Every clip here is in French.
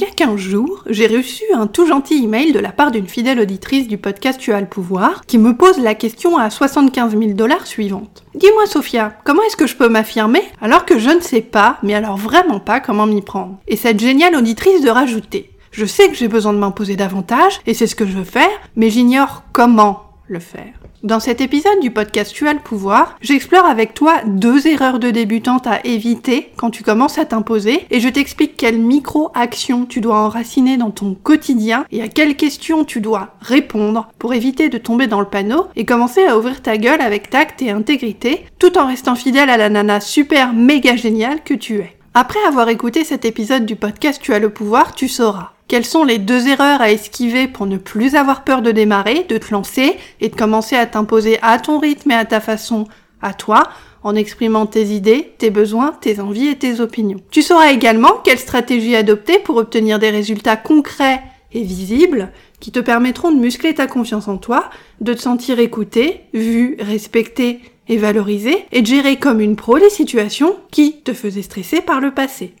Il y a 15 jours, j'ai reçu un tout gentil email de la part d'une fidèle auditrice du podcast Tu as le pouvoir qui me pose la question à 75 000 dollars suivante. Dis-moi Sophia, comment est-ce que je peux m'affirmer alors que je ne sais pas, mais alors vraiment pas comment m'y prendre? Et cette géniale auditrice de rajouter. Je sais que j'ai besoin de m'imposer davantage, et c'est ce que je veux faire, mais j'ignore comment le faire. Dans cet épisode du podcast Tu as le pouvoir, j'explore avec toi deux erreurs de débutante à éviter quand tu commences à t'imposer et je t'explique quelles micro-actions tu dois enraciner dans ton quotidien et à quelles questions tu dois répondre pour éviter de tomber dans le panneau et commencer à ouvrir ta gueule avec tact et intégrité tout en restant fidèle à la nana super méga géniale que tu es. Après avoir écouté cet épisode du podcast Tu as le pouvoir, tu sauras quelles sont les deux erreurs à esquiver pour ne plus avoir peur de démarrer, de te lancer et de commencer à t'imposer à ton rythme et à ta façon, à toi, en exprimant tes idées, tes besoins, tes envies et tes opinions? Tu sauras également quelle stratégie adopter pour obtenir des résultats concrets et visibles qui te permettront de muscler ta confiance en toi, de te sentir écouté, vu, respecté et valorisé, et de gérer comme une pro les situations qui te faisaient stresser par le passé.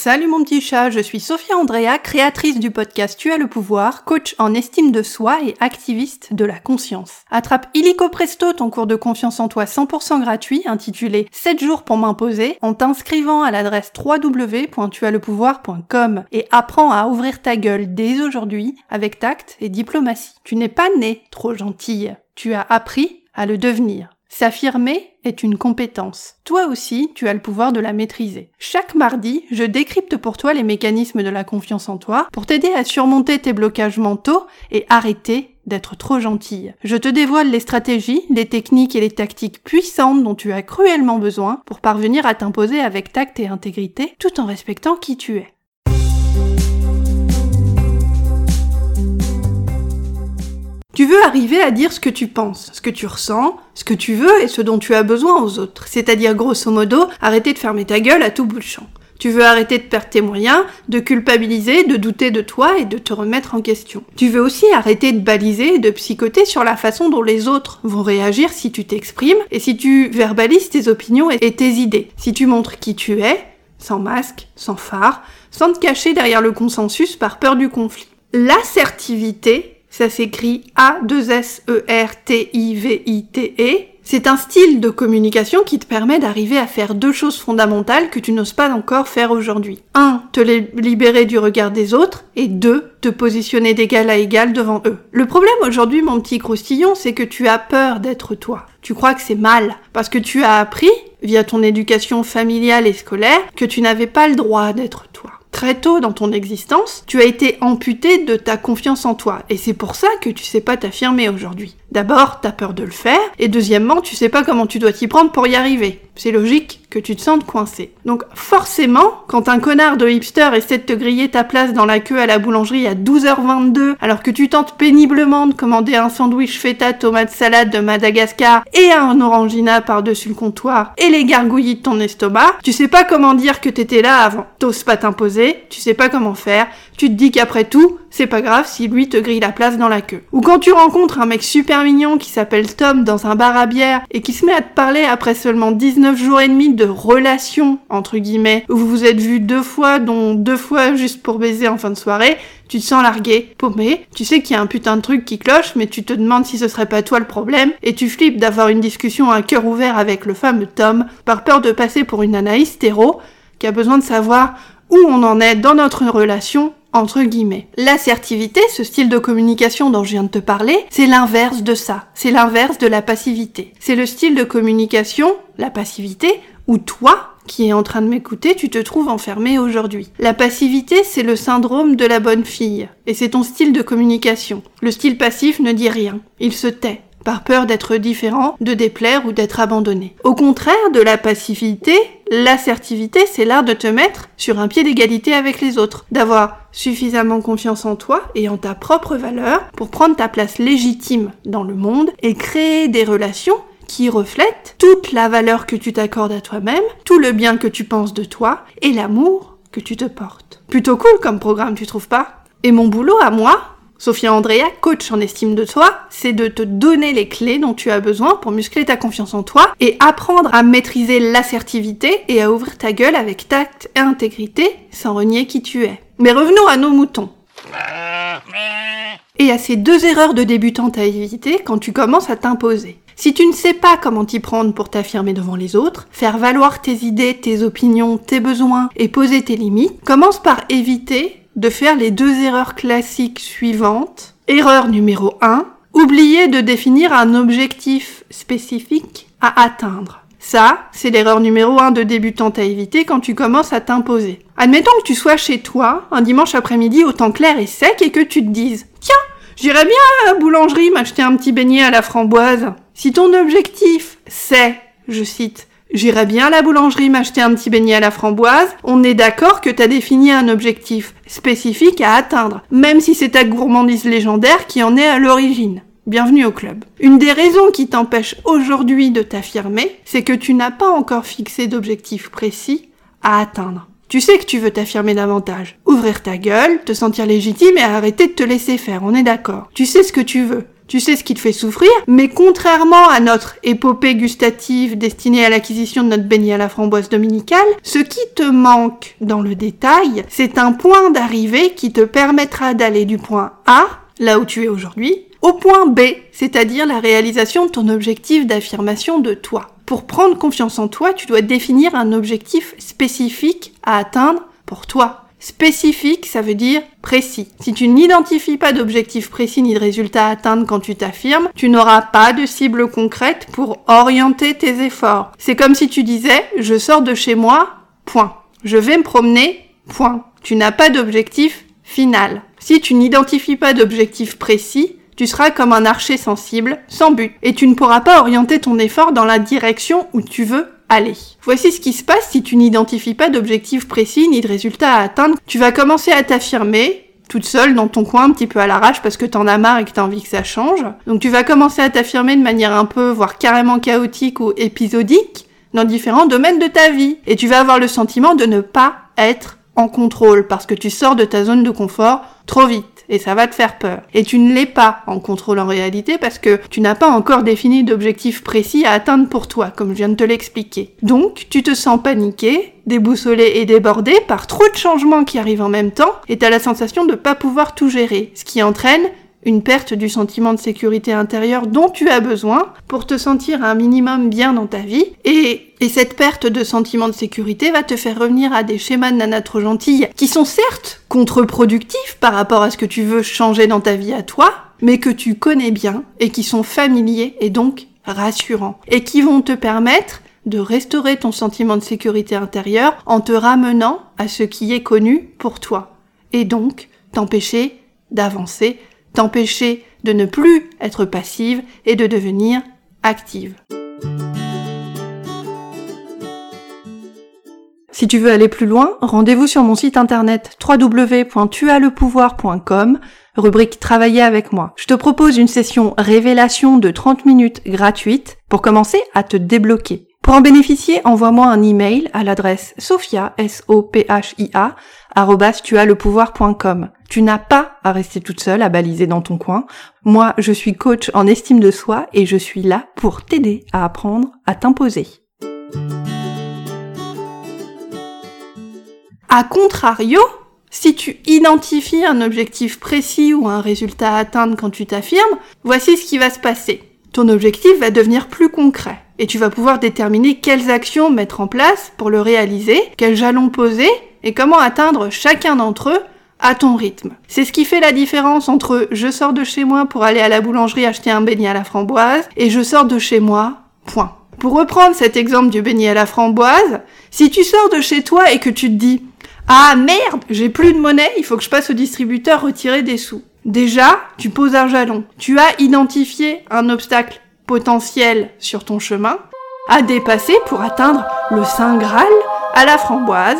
Salut mon petit chat, je suis Sophia Andrea, créatrice du podcast Tu as le pouvoir, coach en estime de soi et activiste de la conscience. Attrape illico presto ton cours de confiance en toi 100% gratuit intitulé 7 jours pour m'imposer en t'inscrivant à l'adresse www.tuaslepouvoir.com et apprends à ouvrir ta gueule dès aujourd'hui avec tact et diplomatie. Tu n'es pas né trop gentille, tu as appris à le devenir. S'affirmer est une compétence. Toi aussi, tu as le pouvoir de la maîtriser. Chaque mardi, je décrypte pour toi les mécanismes de la confiance en toi pour t'aider à surmonter tes blocages mentaux et arrêter d'être trop gentille. Je te dévoile les stratégies, les techniques et les tactiques puissantes dont tu as cruellement besoin pour parvenir à t'imposer avec tact et intégrité tout en respectant qui tu es. Tu veux arriver à dire ce que tu penses, ce que tu ressens, ce que tu veux et ce dont tu as besoin aux autres. C'est-à-dire, grosso modo, arrêter de fermer ta gueule à tout bout de champ. Tu veux arrêter de perdre tes moyens, de culpabiliser, de douter de toi et de te remettre en question. Tu veux aussi arrêter de baliser et de psychoter sur la façon dont les autres vont réagir si tu t'exprimes et si tu verbalises tes opinions et tes idées. Si tu montres qui tu es, sans masque, sans phare, sans te cacher derrière le consensus par peur du conflit. L'assertivité ça s'écrit A-2-S-E-R-T-I-V-I-T-E. C'est un style de communication qui te permet d'arriver à faire deux choses fondamentales que tu n'oses pas encore faire aujourd'hui. Un, te libérer du regard des autres, et deux, te positionner d'égal à égal devant eux. Le problème aujourd'hui, mon petit croustillon, c'est que tu as peur d'être toi. Tu crois que c'est mal, parce que tu as appris, via ton éducation familiale et scolaire, que tu n'avais pas le droit d'être très tôt dans ton existence, tu as été amputé de ta confiance en toi. Et c'est pour ça que tu sais pas t'affirmer aujourd'hui. D'abord, t'as peur de le faire, et deuxièmement, tu sais pas comment tu dois t'y prendre pour y arriver. C'est logique que tu te sentes coincé. Donc forcément, quand un connard de hipster essaie de te griller ta place dans la queue à la boulangerie à 12h22, alors que tu tentes péniblement de commander un sandwich feta tomate salade de Madagascar et un orangina par-dessus le comptoir et les gargouillis de ton estomac, tu sais pas comment dire que t'étais là avant. T'oses pas t'imposer, tu sais pas comment faire, tu te dis qu'après tout, c'est pas grave si lui te grille la place dans la queue. Ou quand tu rencontres un mec super mignon qui s'appelle Tom dans un bar à bière et qui se met à te parler après seulement 19 jours et demi de relation, entre guillemets, où vous vous êtes vu deux fois, dont deux fois juste pour baiser en fin de soirée, tu te sens largué, paumé, tu sais qu'il y a un putain de truc qui cloche, mais tu te demandes si ce serait pas toi le problème, et tu flippes d'avoir une discussion à cœur ouvert avec le fameux Tom, par peur de passer pour une anaïs hétéro, qui a besoin de savoir où on en est dans notre relation entre guillemets. L'assertivité, ce style de communication dont je viens de te parler, c'est l'inverse de ça. C'est l'inverse de la passivité. C'est le style de communication, la passivité, où toi, qui es en train de m'écouter, tu te trouves enfermé aujourd'hui. La passivité, c'est le syndrome de la bonne fille, et c'est ton style de communication. Le style passif ne dit rien, il se tait par peur d'être différent, de déplaire ou d'être abandonné. Au contraire de la passivité, l'assertivité, c'est l'art de te mettre sur un pied d'égalité avec les autres, d'avoir suffisamment confiance en toi et en ta propre valeur pour prendre ta place légitime dans le monde et créer des relations qui reflètent toute la valeur que tu t'accordes à toi-même, tout le bien que tu penses de toi et l'amour que tu te portes. Plutôt cool comme programme, tu trouves pas? Et mon boulot à moi, Sophia Andrea, coach en estime de toi, c'est de te donner les clés dont tu as besoin pour muscler ta confiance en toi et apprendre à maîtriser l'assertivité et à ouvrir ta gueule avec tact et intégrité sans renier qui tu es. Mais revenons à nos moutons. Et à ces deux erreurs de débutante à éviter quand tu commences à t'imposer. Si tu ne sais pas comment t'y prendre pour t'affirmer devant les autres, faire valoir tes idées, tes opinions, tes besoins et poser tes limites, commence par éviter de faire les deux erreurs classiques suivantes. Erreur numéro 1, oublier de définir un objectif spécifique à atteindre. Ça, c'est l'erreur numéro 1 de débutante à éviter quand tu commences à t'imposer. Admettons que tu sois chez toi un dimanche après-midi au temps clair et sec et que tu te dises Tiens, j'irais bien à la boulangerie m'acheter un petit beignet à la framboise. Si ton objectif c'est, je cite, J'irais bien à la boulangerie m'acheter un petit beignet à la framboise. On est d'accord que t'as défini un objectif spécifique à atteindre, même si c'est ta gourmandise légendaire qui en est à l'origine. Bienvenue au club. Une des raisons qui t'empêche aujourd'hui de t'affirmer, c'est que tu n'as pas encore fixé d'objectif précis à atteindre. Tu sais que tu veux t'affirmer davantage, ouvrir ta gueule, te sentir légitime et arrêter de te laisser faire, on est d'accord. Tu sais ce que tu veux tu sais ce qui te fait souffrir, mais contrairement à notre épopée gustative destinée à l'acquisition de notre beignet à la framboise dominicale, ce qui te manque dans le détail, c'est un point d'arrivée qui te permettra d'aller du point A, là où tu es aujourd'hui, au point B, c'est-à-dire la réalisation de ton objectif d'affirmation de toi. Pour prendre confiance en toi, tu dois définir un objectif spécifique à atteindre pour toi. Spécifique, ça veut dire précis. Si tu n'identifies pas d'objectif précis ni de résultat à atteindre quand tu t'affirmes, tu n'auras pas de cible concrète pour orienter tes efforts. C'est comme si tu disais, je sors de chez moi, point. Je vais me promener, point. Tu n'as pas d'objectif final. Si tu n'identifies pas d'objectif précis, tu seras comme un archer sensible, sans but, et tu ne pourras pas orienter ton effort dans la direction où tu veux Allez, voici ce qui se passe si tu n'identifies pas d'objectif précis ni de résultat à atteindre. Tu vas commencer à t'affirmer, toute seule dans ton coin un petit peu à l'arrache parce que t'en as marre et que t'as envie que ça change. Donc tu vas commencer à t'affirmer de manière un peu, voire carrément chaotique ou épisodique dans différents domaines de ta vie. Et tu vas avoir le sentiment de ne pas être en contrôle parce que tu sors de ta zone de confort trop vite et ça va te faire peur. Et tu ne l'es pas en contrôle en réalité parce que tu n'as pas encore défini d'objectif précis à atteindre pour toi, comme je viens de te l'expliquer. Donc, tu te sens paniqué, déboussolé et débordé par trop de changements qui arrivent en même temps et t'as la sensation de pas pouvoir tout gérer, ce qui entraîne une perte du sentiment de sécurité intérieure dont tu as besoin pour te sentir un minimum bien dans ta vie. Et, et cette perte de sentiment de sécurité va te faire revenir à des schémas de nana trop gentille qui sont certes contre-productifs par rapport à ce que tu veux changer dans ta vie à toi, mais que tu connais bien et qui sont familiers et donc rassurants et qui vont te permettre de restaurer ton sentiment de sécurité intérieure en te ramenant à ce qui est connu pour toi et donc t'empêcher d'avancer t'empêcher de ne plus être passive et de devenir active. Si tu veux aller plus loin, rendez-vous sur mon site internet www.tuaslepouvoir.com, rubrique Travailler avec moi. Je te propose une session révélation de 30 minutes gratuite pour commencer à te débloquer. Pour en bénéficier, envoie-moi un email à l'adresse sophia, s o p h i a tuaslepouvoir.com. Tu n'as pas à rester toute seule à baliser dans ton coin. Moi, je suis coach en estime de soi et je suis là pour t'aider à apprendre à t'imposer. A contrario, si tu identifies un objectif précis ou un résultat à atteindre quand tu t'affirmes, voici ce qui va se passer. Ton objectif va devenir plus concret et tu vas pouvoir déterminer quelles actions mettre en place pour le réaliser, quels jalons poser et comment atteindre chacun d'entre eux à ton rythme. C'est ce qui fait la différence entre je sors de chez moi pour aller à la boulangerie acheter un beignet à la framboise et je sors de chez moi, point. Pour reprendre cet exemple du beignet à la framboise, si tu sors de chez toi et que tu te dis ah merde, j'ai plus de monnaie, il faut que je passe au distributeur retirer des sous. Déjà, tu poses un jalon. Tu as identifié un obstacle potentiel sur ton chemin à dépasser pour atteindre le Saint Graal à la framboise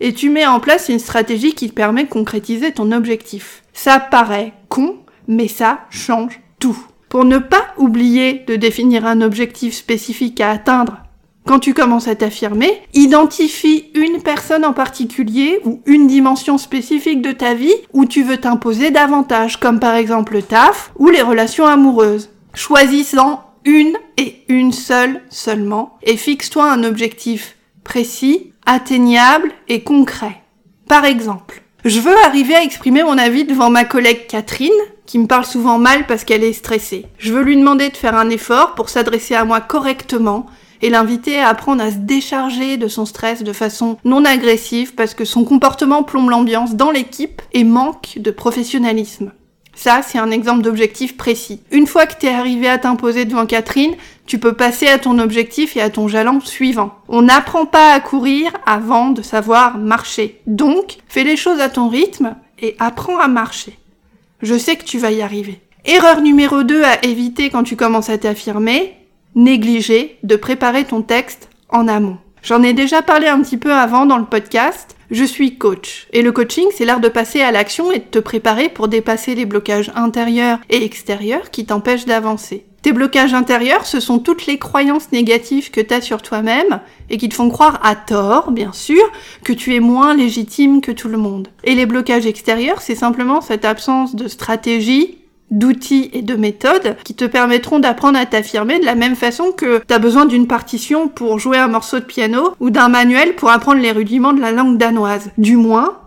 et tu mets en place une stratégie qui te permet de concrétiser ton objectif. Ça paraît con, mais ça change tout. Pour ne pas oublier de définir un objectif spécifique à atteindre Quand tu commences à t'affirmer, identifie une personne en particulier ou une dimension spécifique de ta vie où tu veux t'imposer davantage, comme par exemple le taf ou les relations amoureuses. Choisissant une et une seule seulement et fixe-toi un objectif précis, atteignable et concret. Par exemple, je veux arriver à exprimer mon avis devant ma collègue Catherine, qui me parle souvent mal parce qu'elle est stressée. Je veux lui demander de faire un effort pour s'adresser à moi correctement et l'inviter à apprendre à se décharger de son stress de façon non agressive parce que son comportement plombe l'ambiance dans l'équipe et manque de professionnalisme. Ça, c'est un exemple d'objectif précis. Une fois que t'es arrivé à t'imposer devant Catherine, tu peux passer à ton objectif et à ton jalon suivant. On n'apprend pas à courir avant de savoir marcher. Donc, fais les choses à ton rythme et apprends à marcher. Je sais que tu vas y arriver. Erreur numéro 2 à éviter quand tu commences à t'affirmer, négliger de préparer ton texte en amont. J'en ai déjà parlé un petit peu avant dans le podcast. Je suis coach. Et le coaching, c'est l'art de passer à l'action et de te préparer pour dépasser les blocages intérieurs et extérieurs qui t'empêchent d'avancer. Tes blocages intérieurs, ce sont toutes les croyances négatives que tu as sur toi-même et qui te font croire à tort, bien sûr, que tu es moins légitime que tout le monde. Et les blocages extérieurs, c'est simplement cette absence de stratégie, d'outils et de méthodes qui te permettront d'apprendre à t'affirmer de la même façon que tu as besoin d'une partition pour jouer un morceau de piano ou d'un manuel pour apprendre les rudiments de la langue danoise. Du moins,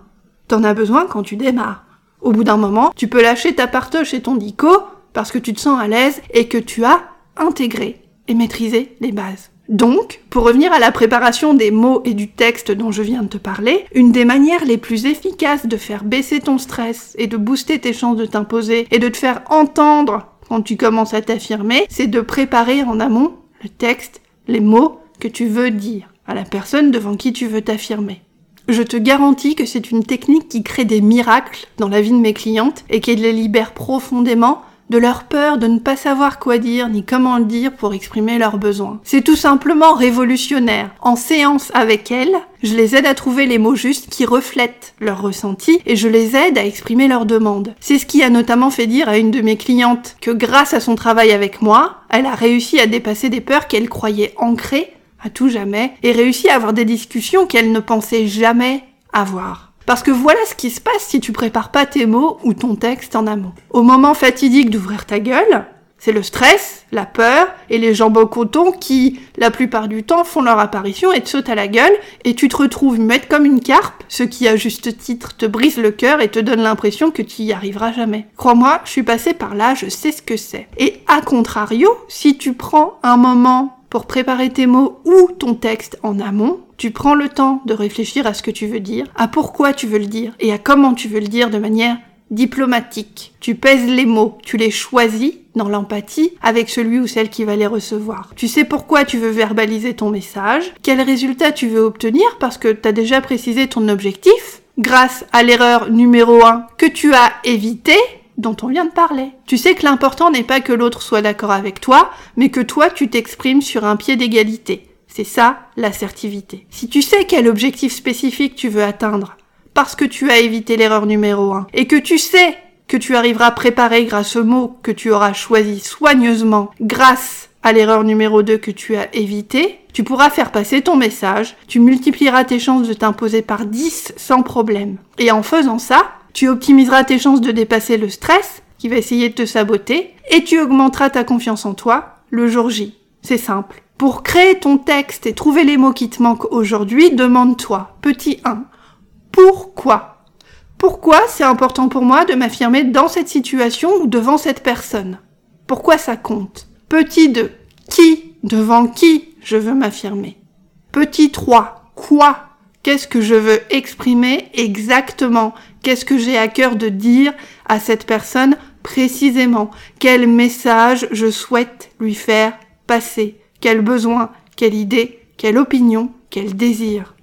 t'en as besoin quand tu démarres. Au bout d'un moment, tu peux lâcher ta partoche et ton dico parce que tu te sens à l'aise et que tu as intégré et maîtrisé les bases. Donc, pour revenir à la préparation des mots et du texte dont je viens de te parler, une des manières les plus efficaces de faire baisser ton stress et de booster tes chances de t'imposer et de te faire entendre quand tu commences à t'affirmer, c'est de préparer en amont le texte, les mots que tu veux dire à la personne devant qui tu veux t'affirmer. Je te garantis que c'est une technique qui crée des miracles dans la vie de mes clientes et qui les libère profondément de leur peur de ne pas savoir quoi dire ni comment le dire pour exprimer leurs besoins. C'est tout simplement révolutionnaire. En séance avec elles, je les aide à trouver les mots justes qui reflètent leurs ressentis et je les aide à exprimer leurs demandes. C'est ce qui a notamment fait dire à une de mes clientes que grâce à son travail avec moi, elle a réussi à dépasser des peurs qu'elle croyait ancrées à tout jamais et réussi à avoir des discussions qu'elle ne pensait jamais avoir. Parce que voilà ce qui se passe si tu prépares pas tes mots ou ton texte en amont. Au moment fatidique d'ouvrir ta gueule, c'est le stress, la peur et les jambes au coton qui, la plupart du temps, font leur apparition et te sautent à la gueule et tu te retrouves muette comme une carpe, ce qui à juste titre te brise le cœur et te donne l'impression que tu y arriveras jamais. Crois-moi, je suis passée par là, je sais ce que c'est. Et à contrario, si tu prends un moment pour préparer tes mots ou ton texte en amont, tu prends le temps de réfléchir à ce que tu veux dire, à pourquoi tu veux le dire et à comment tu veux le dire de manière diplomatique. Tu pèses les mots, tu les choisis dans l'empathie avec celui ou celle qui va les recevoir. Tu sais pourquoi tu veux verbaliser ton message, quel résultat tu veux obtenir parce que tu as déjà précisé ton objectif grâce à l'erreur numéro 1 que tu as évité dont on vient de parler. Tu sais que l'important n'est pas que l'autre soit d'accord avec toi, mais que toi tu t'exprimes sur un pied d'égalité. C'est ça l'assertivité. Si tu sais quel objectif spécifique tu veux atteindre, parce que tu as évité l'erreur numéro 1, et que tu sais que tu arriveras à préparer grâce au mot que tu auras choisi soigneusement, grâce à l'erreur numéro 2 que tu as évité, tu pourras faire passer ton message, tu multiplieras tes chances de t'imposer par 10 sans problème. Et en faisant ça, tu optimiseras tes chances de dépasser le stress qui va essayer de te saboter, et tu augmenteras ta confiance en toi le jour J. C'est simple. Pour créer ton texte et trouver les mots qui te manquent aujourd'hui, demande-toi, petit 1, pourquoi? Pourquoi c'est important pour moi de m'affirmer dans cette situation ou devant cette personne? Pourquoi ça compte? Petit 2, qui? Devant qui je veux m'affirmer? Petit 3, quoi? Qu'est-ce que je veux exprimer exactement? Qu'est-ce que j'ai à cœur de dire à cette personne précisément? Quel message je souhaite lui faire passer? Quel besoin, quelle idée, quelle opinion, quel désir.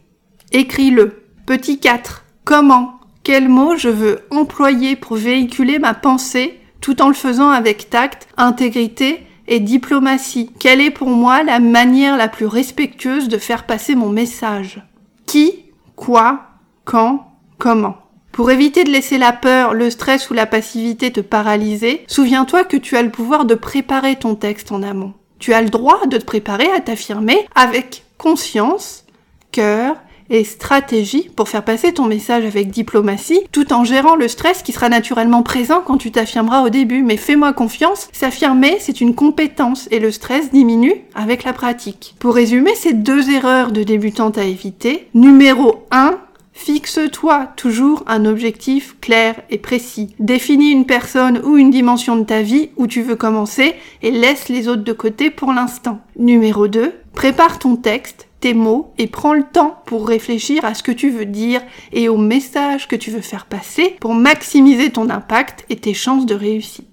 Écris-le. Petit 4. Comment? Quel mot je veux employer pour véhiculer ma pensée tout en le faisant avec tact, intégrité et diplomatie? Quelle est pour moi la manière la plus respectueuse de faire passer mon message? Qui? Quoi? Quand? Comment? Pour éviter de laisser la peur, le stress ou la passivité te paralyser, souviens-toi que tu as le pouvoir de préparer ton texte en amont. Tu as le droit de te préparer à t'affirmer avec conscience, cœur et stratégie pour faire passer ton message avec diplomatie, tout en gérant le stress qui sera naturellement présent quand tu t'affirmeras au début. Mais fais-moi confiance, s'affirmer, c'est une compétence et le stress diminue avec la pratique. Pour résumer ces deux erreurs de débutante à éviter, numéro 1, Fixe-toi toujours un objectif clair et précis. Définis une personne ou une dimension de ta vie où tu veux commencer et laisse les autres de côté pour l'instant. Numéro 2. Prépare ton texte, tes mots et prends le temps pour réfléchir à ce que tu veux dire et au message que tu veux faire passer pour maximiser ton impact et tes chances de réussite.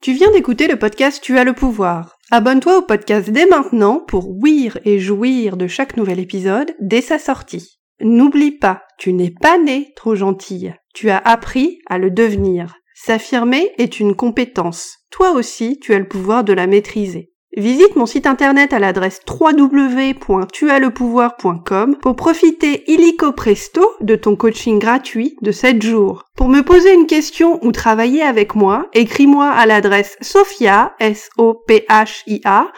Tu viens d'écouter le podcast Tu as le pouvoir. Abonne-toi au podcast dès maintenant pour ouïr et jouir de chaque nouvel épisode dès sa sortie. N'oublie pas, tu n'es pas né trop gentille, tu as appris à le devenir. S'affirmer est une compétence. Toi aussi, tu as le pouvoir de la maîtriser. Visite mon site internet à l'adresse www.tuaslepouvoir.com pour profiter illico presto de ton coaching gratuit de 7 jours. Pour me poser une question ou travailler avec moi, écris-moi à l'adresse sophia, s o p h i a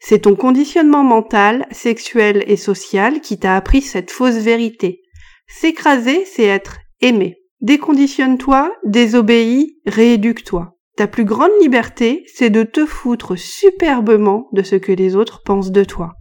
C'est ton conditionnement mental, sexuel et social qui t'a appris cette fausse vérité. S'écraser, c'est être aimé. Déconditionne-toi, désobéis, rééduque-toi. Ta plus grande liberté, c'est de te foutre superbement de ce que les autres pensent de toi.